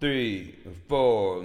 three, four.